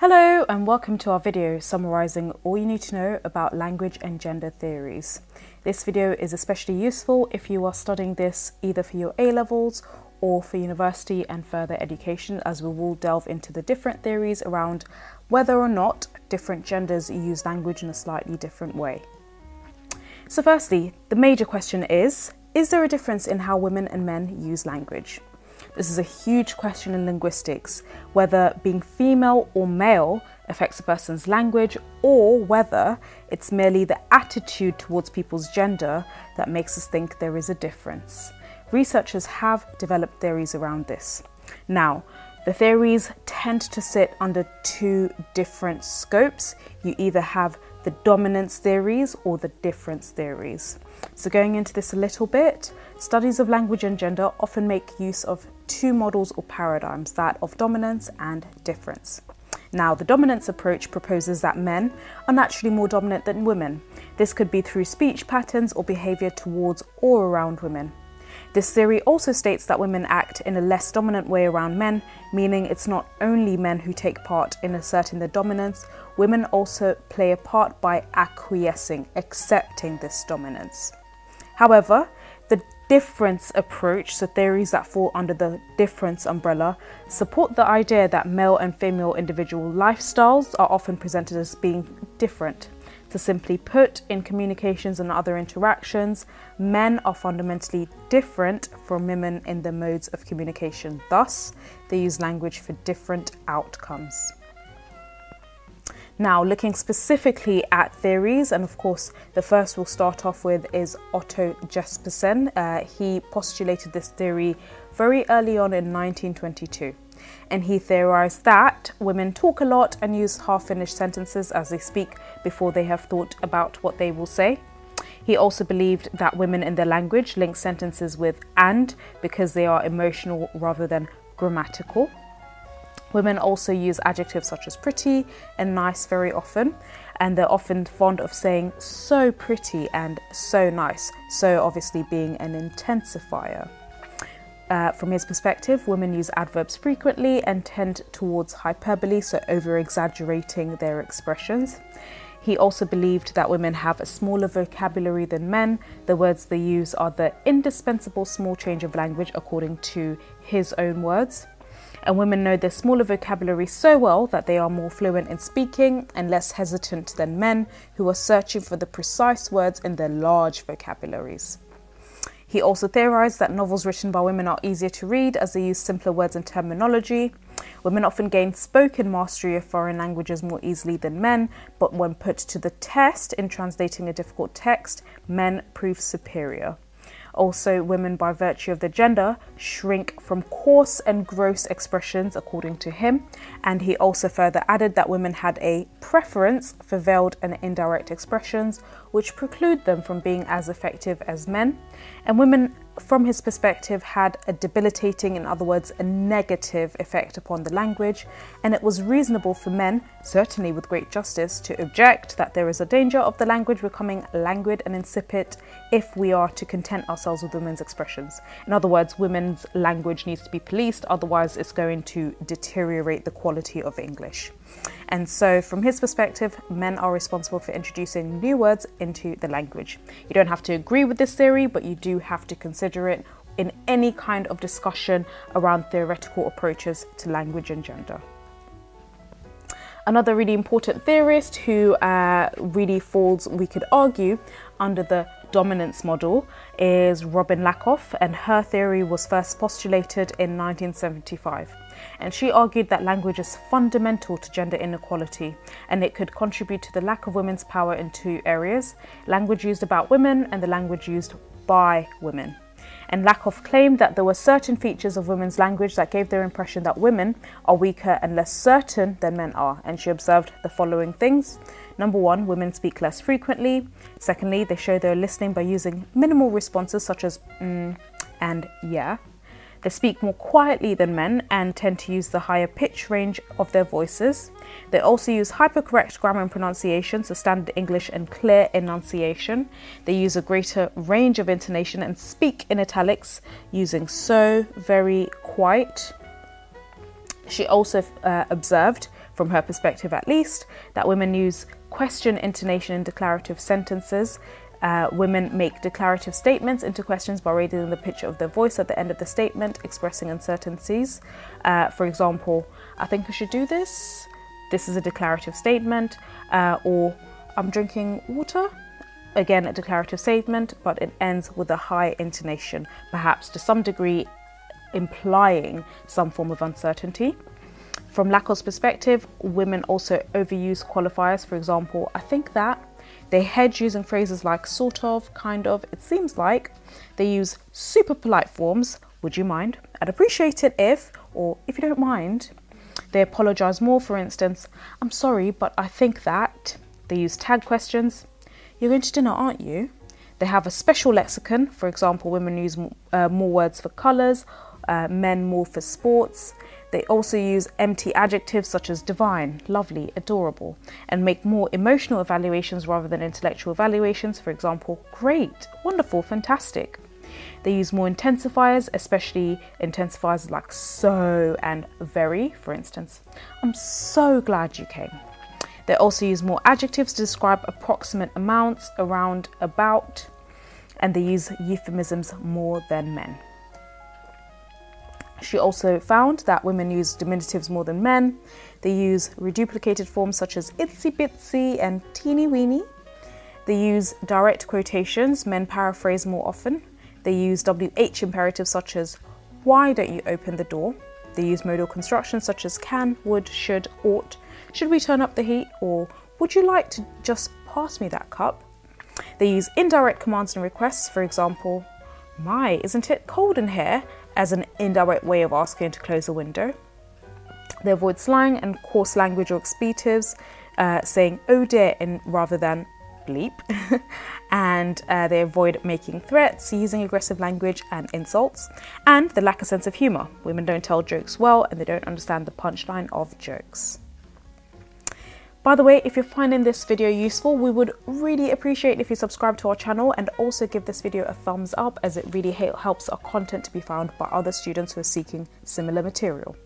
Hello and welcome to our video summarising all you need to know about language and gender theories. This video is especially useful if you are studying this either for your A-levels or for university and further education as we will delve into the different theories around whether or not different genders use language in a slightly different way. So firstly, the major question is, is there a difference in how women and men use language? This is a huge question in linguistics whether being female or male affects a person's language or whether it's merely the attitude towards people's gender that makes us think there is a difference. Researchers have developed theories around this. Now, the theories tend to sit under two different scopes. You either have the dominance theories or the difference theories. So, going into this a little bit, studies of language and gender often make use of two models or paradigms that of dominance and difference. Now, the dominance approach proposes that men are naturally more dominant than women. This could be through speech patterns or behaviour towards or around women. This theory also states that women act in a less dominant way around men, meaning it's not only men who take part in asserting their dominance, women also play a part by acquiescing, accepting this dominance. However, difference approach, so theories that fall under the difference umbrella, support the idea that male and female individual lifestyles are often presented as being different. To simply put, in communications and other interactions, men are fundamentally different from women in the modes of communication. Thus, they use language for different outcomes. Now, looking specifically at theories, and of course, the first we'll start off with is Otto Jespersen. Uh, he postulated this theory very early on in 1922. And he theorized that women talk a lot and use half finished sentences as they speak before they have thought about what they will say. He also believed that women in their language link sentences with and because they are emotional rather than grammatical. Women also use adjectives such as pretty and nice very often, and they're often fond of saying so pretty and so nice, so obviously being an intensifier. Uh, from his perspective, women use adverbs frequently and tend towards hyperbole, so over exaggerating their expressions. He also believed that women have a smaller vocabulary than men. The words they use are the indispensable small change of language, according to his own words and women know their smaller vocabulary so well that they are more fluent in speaking and less hesitant than men who are searching for the precise words in their large vocabularies. He also theorized that novels written by women are easier to read as they use simpler words and terminology. Women often gain spoken mastery of foreign languages more easily than men, but when put to the test in translating a difficult text, men prove superior. Also, women, by virtue of their gender, shrink from coarse and gross expressions, according to him. And he also further added that women had a preference for veiled and indirect expressions, which preclude them from being as effective as men. And women from his perspective, had a debilitating, in other words, a negative effect upon the language, and it was reasonable for men, certainly with great justice, to object that there is a danger of the language becoming languid and insipid if we are to content ourselves with women's expressions. In other words, women's language needs to be policed, otherwise, it's going to deteriorate the quality of English. And so, from his perspective, men are responsible for introducing new words into the language. You don't have to agree with this theory, but you do have to consider it in any kind of discussion around theoretical approaches to language and gender. Another really important theorist who uh, really falls, we could argue, under the dominance model is Robin Lakoff, and her theory was first postulated in 1975 and she argued that language is fundamental to gender inequality and it could contribute to the lack of women's power in two areas language used about women and the language used by women. And Lakoff claimed that there were certain features of women's language that gave their impression that women are weaker and less certain than men are. And she observed the following things. Number one, women speak less frequently. Secondly, they show they're listening by using minimal responses such as mm and yeah. They speak more quietly than men and tend to use the higher pitch range of their voices. They also use hypercorrect grammar and pronunciation, so standard English and clear enunciation. They use a greater range of intonation and speak in italics using so, very, quite. She also uh, observed from her perspective at least, that women use question intonation in declarative sentences. Uh, women make declarative statements into questions by raising the pitch of their voice at the end of the statement, expressing uncertainties. Uh, for example, I think I should do this. This is a declarative statement. Uh, or I'm drinking water. Again, a declarative statement, but it ends with a high intonation, perhaps to some degree implying some form of uncertainty. From Lakoff's perspective, women also overuse qualifiers. For example, I think that they hedge using phrases like sort of, kind of, it seems like. They use super polite forms, would you mind? I'd appreciate it if, or if you don't mind. They apologize more, for instance, I'm sorry, but I think that. They use tag questions. You're going to dinner, aren't you? They have a special lexicon. For example, women use uh, more words for colours, uh, men more for sports. They also use empty adjectives such as divine, lovely, adorable, and make more emotional evaluations rather than intellectual evaluations. For example, great, wonderful, fantastic. They use more intensifiers, especially intensifiers like so and very, for instance. I'm so glad you came. They also use more adjectives to describe approximate amounts, around, about, and they use euphemisms more than men. She also found that women use diminutives more than men. They use reduplicated forms such as itsy bitsy and teeny weeny. They use direct quotations, men paraphrase more often. They use WH imperatives such as why don't you open the door? They use modal constructions such as can, would, should, ought, should we turn up the heat? Or would you like to just pass me that cup? They use indirect commands and requests, for example, my, isn't it cold in here? As an indirect way of asking to close a window. They avoid slang and coarse language or expletives, uh, saying oh dear in, rather than bleep. and uh, they avoid making threats, using aggressive language and insults, and the lack of sense of humour. Women don't tell jokes well and they don't understand the punchline of jokes. By the way, if you're finding this video useful, we would really appreciate if you subscribe to our channel and also give this video a thumbs up as it really helps our content to be found by other students who are seeking similar material.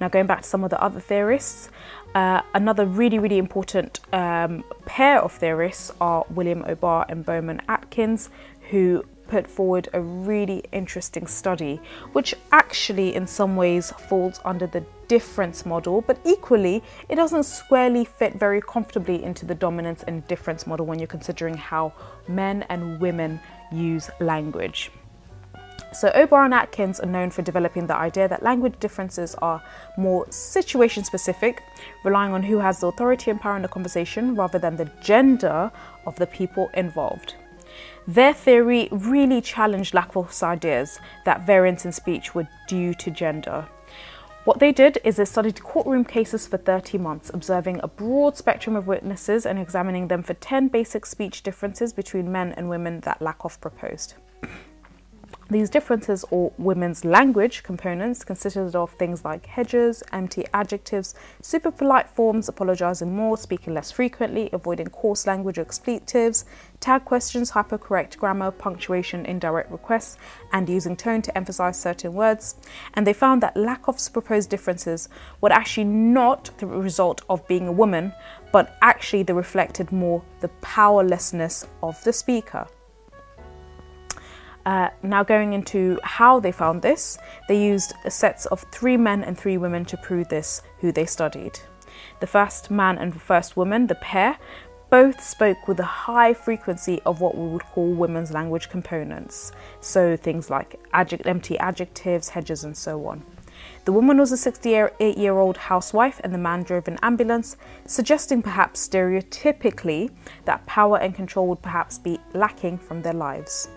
Now going back to some of the other theorists, uh, another really, really important um, pair of theorists are William O'Barr and Bowman Atkins, who put forward a really interesting study, which actually in some ways falls under the difference model, but equally, it doesn't squarely fit very comfortably into the dominance and difference model when you're considering how men and women use language. So, O'Barr and Atkins are known for developing the idea that language differences are more situation specific, relying on who has the authority and power in the conversation rather than the gender of the people involved. Their theory really challenged Lakoff's ideas that variance in speech were due to gender. What they did is they studied courtroom cases for 30 months, observing a broad spectrum of witnesses and examining them for 10 basic speech differences between men and women that Lakoff proposed. These differences, or women's language components, consisted of things like hedges, empty adjectives, super polite forms, apologizing more, speaking less frequently, avoiding coarse language or expletives, tag questions, hypercorrect grammar, punctuation, indirect requests, and using tone to emphasize certain words. And they found that Lakoff's proposed differences were actually not the result of being a woman, but actually they reflected more the powerlessness of the speaker. Uh, now, going into how they found this, they used sets of three men and three women to prove this, who they studied. The first man and the first woman, the pair, both spoke with a high frequency of what we would call women's language components, so things like adject- empty adjectives, hedges, and so on. The woman was a 68 year old housewife, and the man drove an ambulance, suggesting perhaps stereotypically that power and control would perhaps be lacking from their lives.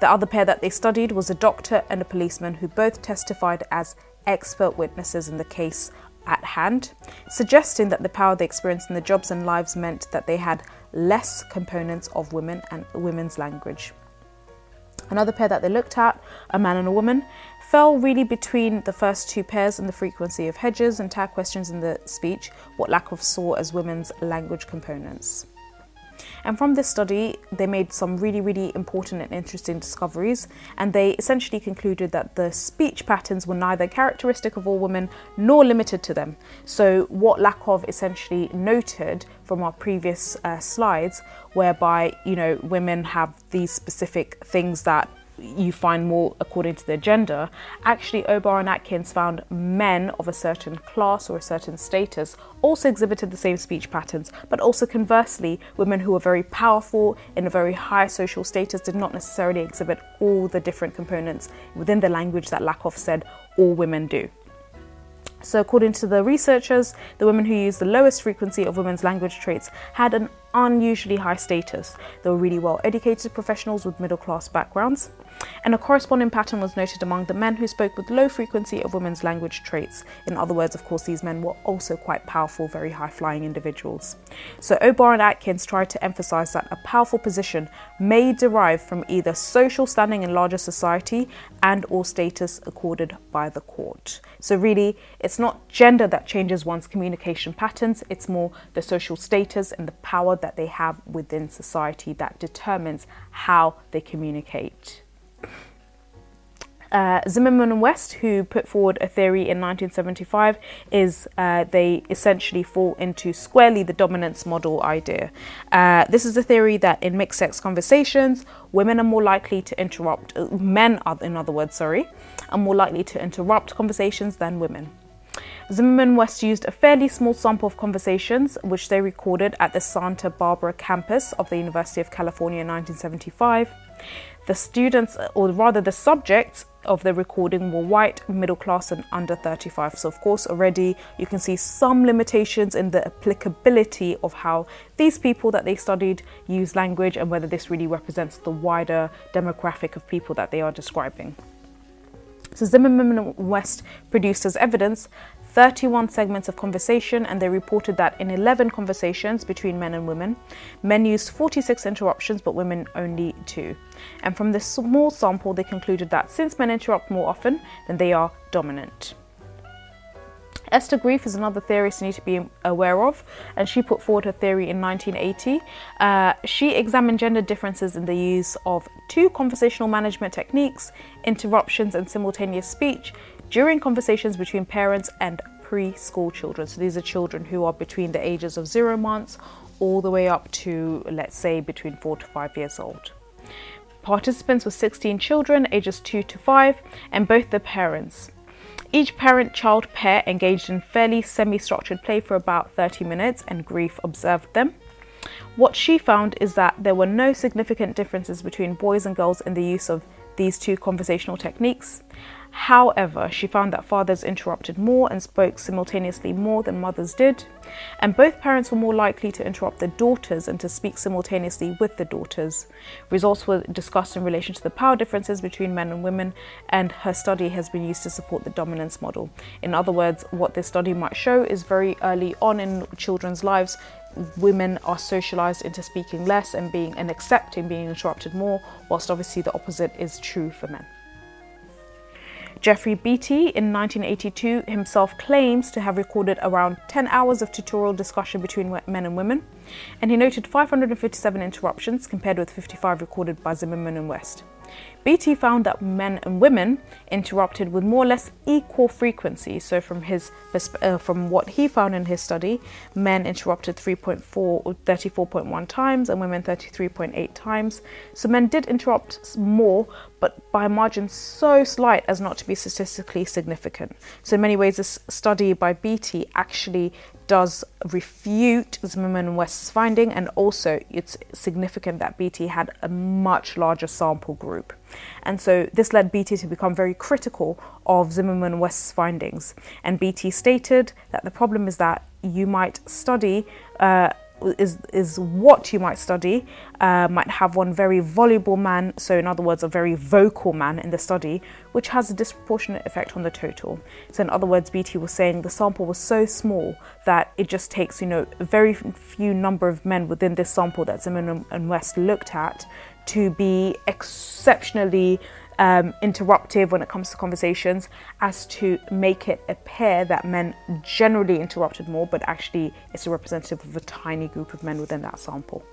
The other pair that they studied was a doctor and a policeman who both testified as expert witnesses in the case at hand, suggesting that the power they experienced in their jobs and lives meant that they had less components of women and women's language. Another pair that they looked at, a man and a woman, fell really between the first two pairs and the frequency of hedges and tag questions in the speech, what Lakoff saw as women's language components. And from this study, they made some really, really important and interesting discoveries. And they essentially concluded that the speech patterns were neither characteristic of all women nor limited to them. So, what Lakoff essentially noted from our previous uh, slides, whereby, you know, women have these specific things that you find more according to their gender, actually O'Barr and Atkins found men of a certain class or a certain status also exhibited the same speech patterns, but also conversely, women who were very powerful in a very high social status did not necessarily exhibit all the different components within the language that Lakoff said all women do. So, according to the researchers, the women who used the lowest frequency of women's language traits had an unusually high status. They were really well educated professionals with middle class backgrounds and a corresponding pattern was noted among the men who spoke with low frequency of women's language traits. In other words, of course, these men were also quite powerful, very high flying individuals. So O'Barr and Atkins tried to emphasize that a powerful position may derive from either social standing in larger society and or status accorded by the court. So really, it's not gender that changes one's communication patterns, it's more the social status and the power that they have within society that determines how they communicate. Uh, Zimmerman and West, who put forward a theory in 1975, is uh, they essentially fall into squarely the dominance model idea. Uh, this is a theory that in mixed sex conversations, women are more likely to interrupt, uh, men are, in other words, sorry, are more likely to interrupt conversations than women. Zimmerman West used a fairly small sample of conversations which they recorded at the Santa Barbara campus of the University of California in 1975. The students, or rather the subjects of the recording, were white, middle class, and under 35. So, of course, already you can see some limitations in the applicability of how these people that they studied use language and whether this really represents the wider demographic of people that they are describing. So Zimmerman and West produced as evidence 31 segments of conversation, and they reported that in 11 conversations between men and women, men used 46 interruptions, but women only two. And from this small sample, they concluded that since men interrupt more often, then they are dominant. Esther Greif is another theorist you need to be aware of, and she put forward her theory in 1980. Uh, she examined gender differences in the use of two conversational management techniques interruptions and simultaneous speech during conversations between parents and preschool children. So these are children who are between the ages of zero months all the way up to, let's say, between four to five years old. Participants were 16 children, ages 2 to 5, and both the parents. Each parent child pair engaged in fairly semi structured play for about 30 minutes, and Greif observed them. What she found is that there were no significant differences between boys and girls in the use of these two conversational techniques. However, she found that fathers interrupted more and spoke simultaneously more than mothers did, and both parents were more likely to interrupt their daughters and to speak simultaneously with the daughters. Results were discussed in relation to the power differences between men and women, and her study has been used to support the dominance model. In other words, what this study might show is very early on in children's lives, women are socialized into speaking less and being and accepting being interrupted more, whilst obviously the opposite is true for men. Geoffrey Beattie in 1982 himself claims to have recorded around 10 hours of tutorial discussion between men and women, and he noted 557 interruptions compared with 55 recorded by Zimmerman and West. Beattie found that men and women interrupted with more or less equal frequency. So, from his uh, from what he found in his study, men interrupted 3.4 or 34.1 times, and women 33.8 times. So, men did interrupt more, but by a margin so slight as not to be statistically significant. So, in many ways, this study by Beattie actually does refute Zimmerman West's finding, and also it's significant that Beattie had a much larger sample group. And so this led Beattie to become very critical of Zimmerman West's findings. And Beattie stated that the problem is that you might study. Uh, is is what you might study uh, might have one very voluble man so in other words a very vocal man in the study which has a disproportionate effect on the total. So in other words Beattie was saying the sample was so small that it just takes you know a very few number of men within this sample that Zimmerman and West looked at to be exceptionally um, interruptive when it comes to conversations as to make it appear that men generally interrupted more, but actually it's a representative of a tiny group of men within that sample.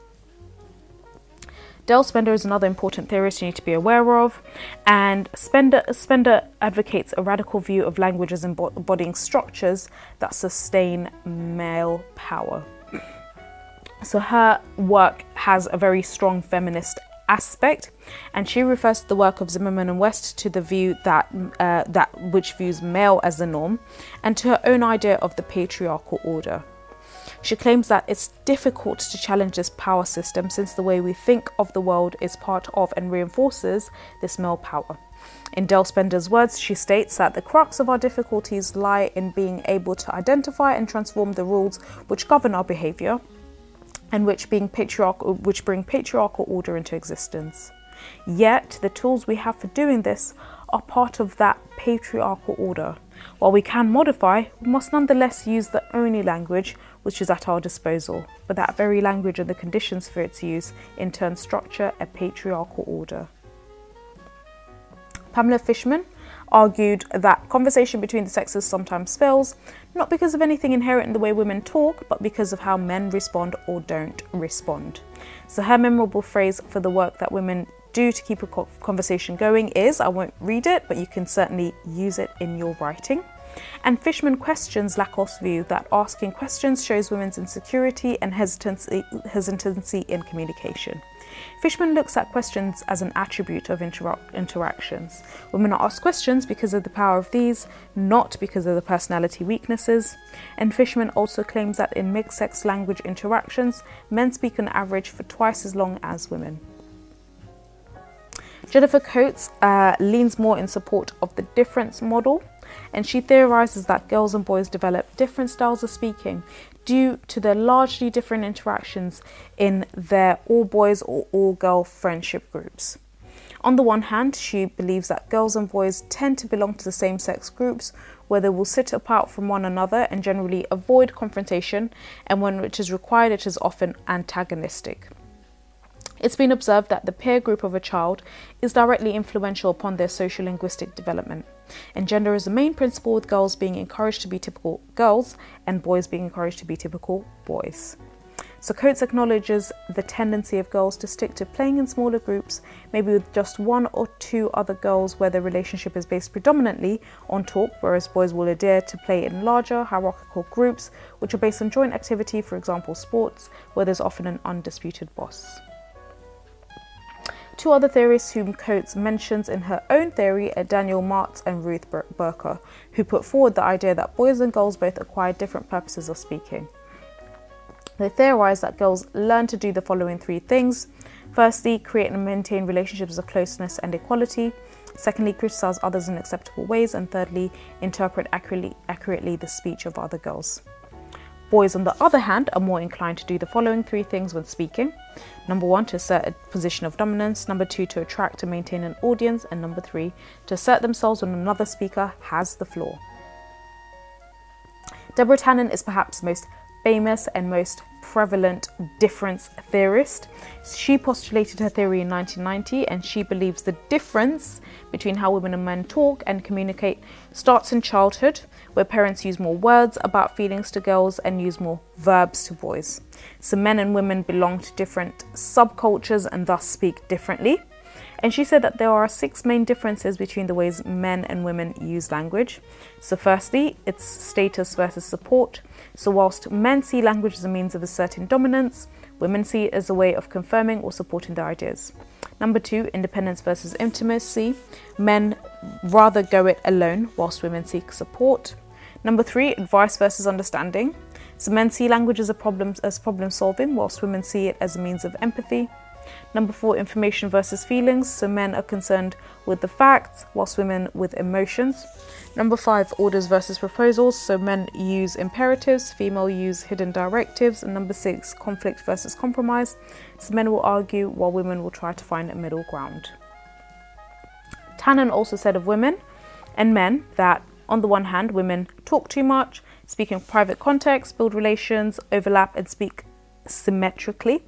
Dale Spender is another important theorist you need to be aware of, and Spender, Spender advocates a radical view of language as embodying structures that sustain male power. So her work has a very strong feminist aspect, and she refers to the work of Zimmerman and West to the view that uh, that which views male as the norm, and to her own idea of the patriarchal order. She claims that it's difficult to challenge this power system since the way we think of the world is part of and reinforces this male power. In Dale Spender's words, she states that the crux of our difficulties lie in being able to identify and transform the rules which govern our behavior and which, being patriarchal, which bring patriarchal order into existence. Yet, the tools we have for doing this are part of that patriarchal order. While we can modify, we must nonetheless use the only language which is at our disposal, but that very language and the conditions for its use in turn structure a patriarchal order. Pamela Fishman argued that conversation between the sexes sometimes fails, not because of anything inherent in the way women talk, but because of how men respond or don't respond. So, her memorable phrase for the work that women do to keep a conversation going is I won't read it, but you can certainly use it in your writing. And Fishman questions Lakoff's view that asking questions shows women's insecurity and hesitancy, hesitancy in communication. Fishman looks at questions as an attribute of intera- interactions. Women are asked questions because of the power of these, not because of the personality weaknesses. And Fishman also claims that in mixed sex language interactions, men speak on average for twice as long as women. Jennifer Coates uh, leans more in support of the difference model, and she theorizes that girls and boys develop different styles of speaking due to their largely different interactions in their all boys or all girl friendship groups. On the one hand, she believes that girls and boys tend to belong to the same sex groups where they will sit apart from one another and generally avoid confrontation, and when it is required, it is often antagonistic. It's been observed that the peer group of a child is directly influential upon their social linguistic development. And gender is the main principle with girls being encouraged to be typical girls and boys being encouraged to be typical boys. So Coates acknowledges the tendency of girls to stick to playing in smaller groups, maybe with just one or two other girls where the relationship is based predominantly on talk, whereas boys will adhere to play in larger hierarchical groups, which are based on joint activity, for example sports, where there's often an undisputed boss. Two other theorists whom Coates mentions in her own theory are Daniel Maltz and Ruth Borker, who put forward the idea that boys and girls both acquire different purposes of speaking. They theorize that girls learn to do the following three things firstly, create and maintain relationships of closeness and equality, secondly, criticize others in acceptable ways, and thirdly, interpret accurately, accurately the speech of other girls. Boys, on the other hand, are more inclined to do the following three things when speaking. Number one, to assert a position of dominance, number two, to attract and maintain an audience, and number three, to assert themselves when another speaker has the floor. Deborah Tannen is perhaps most famous and most prevalent difference theorist. She postulated her theory in 1990 and she believes the difference between how women and men talk and communicate starts in childhood, where parents use more words about feelings to girls and use more verbs to boys. So men and women belong to different subcultures and thus speak differently. And she said that there are six main differences between the ways men and women use language. So, firstly, it's status versus support. So, whilst men see language as a means of asserting dominance, women see it as a way of confirming or supporting their ideas. Number two, independence versus intimacy. Men rather go it alone, whilst women seek support. Number three, advice versus understanding. So men see language as a problem as problem solving, whilst women see it as a means of empathy. Number four, information versus feelings. So men are concerned with the facts, whilst women with emotions. Number five, orders versus proposals. So men use imperatives, female use hidden directives. And number six, conflict versus compromise. So men will argue while women will try to find a middle ground. Tannen also said of women and men that, on the one hand, women talk too much, speak in private context, build relations, overlap, and speak symmetrically,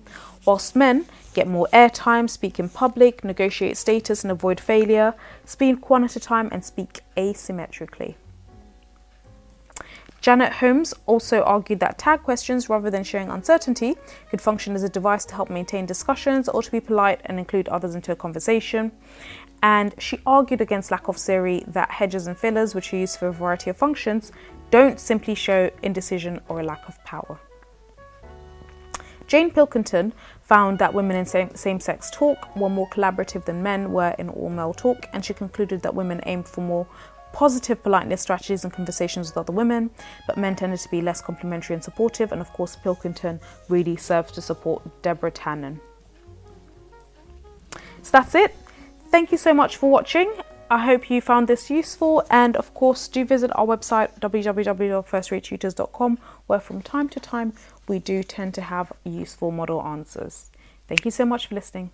whilst men get more airtime, speak in public, negotiate status and avoid failure, speak one at a time, and speak asymmetrically. Janet Holmes also argued that tag questions, rather than showing uncertainty, could function as a device to help maintain discussions or to be polite and include others into a conversation. And she argued against Lakoff theory that hedges and fillers, which are used for a variety of functions, don't simply show indecision or a lack of power. Jane Pilkington found that women in same sex talk were more collaborative than men were in all male talk, and she concluded that women aimed for more positive politeness strategies and conversations with other women, but men tended to be less complimentary and supportive. And of course, Pilkington really serves to support Deborah Tannen. So that's it. Thank you so much for watching. I hope you found this useful, and of course, do visit our website www.firstratetutors.com, where from time to time we do tend to have useful model answers. Thank you so much for listening.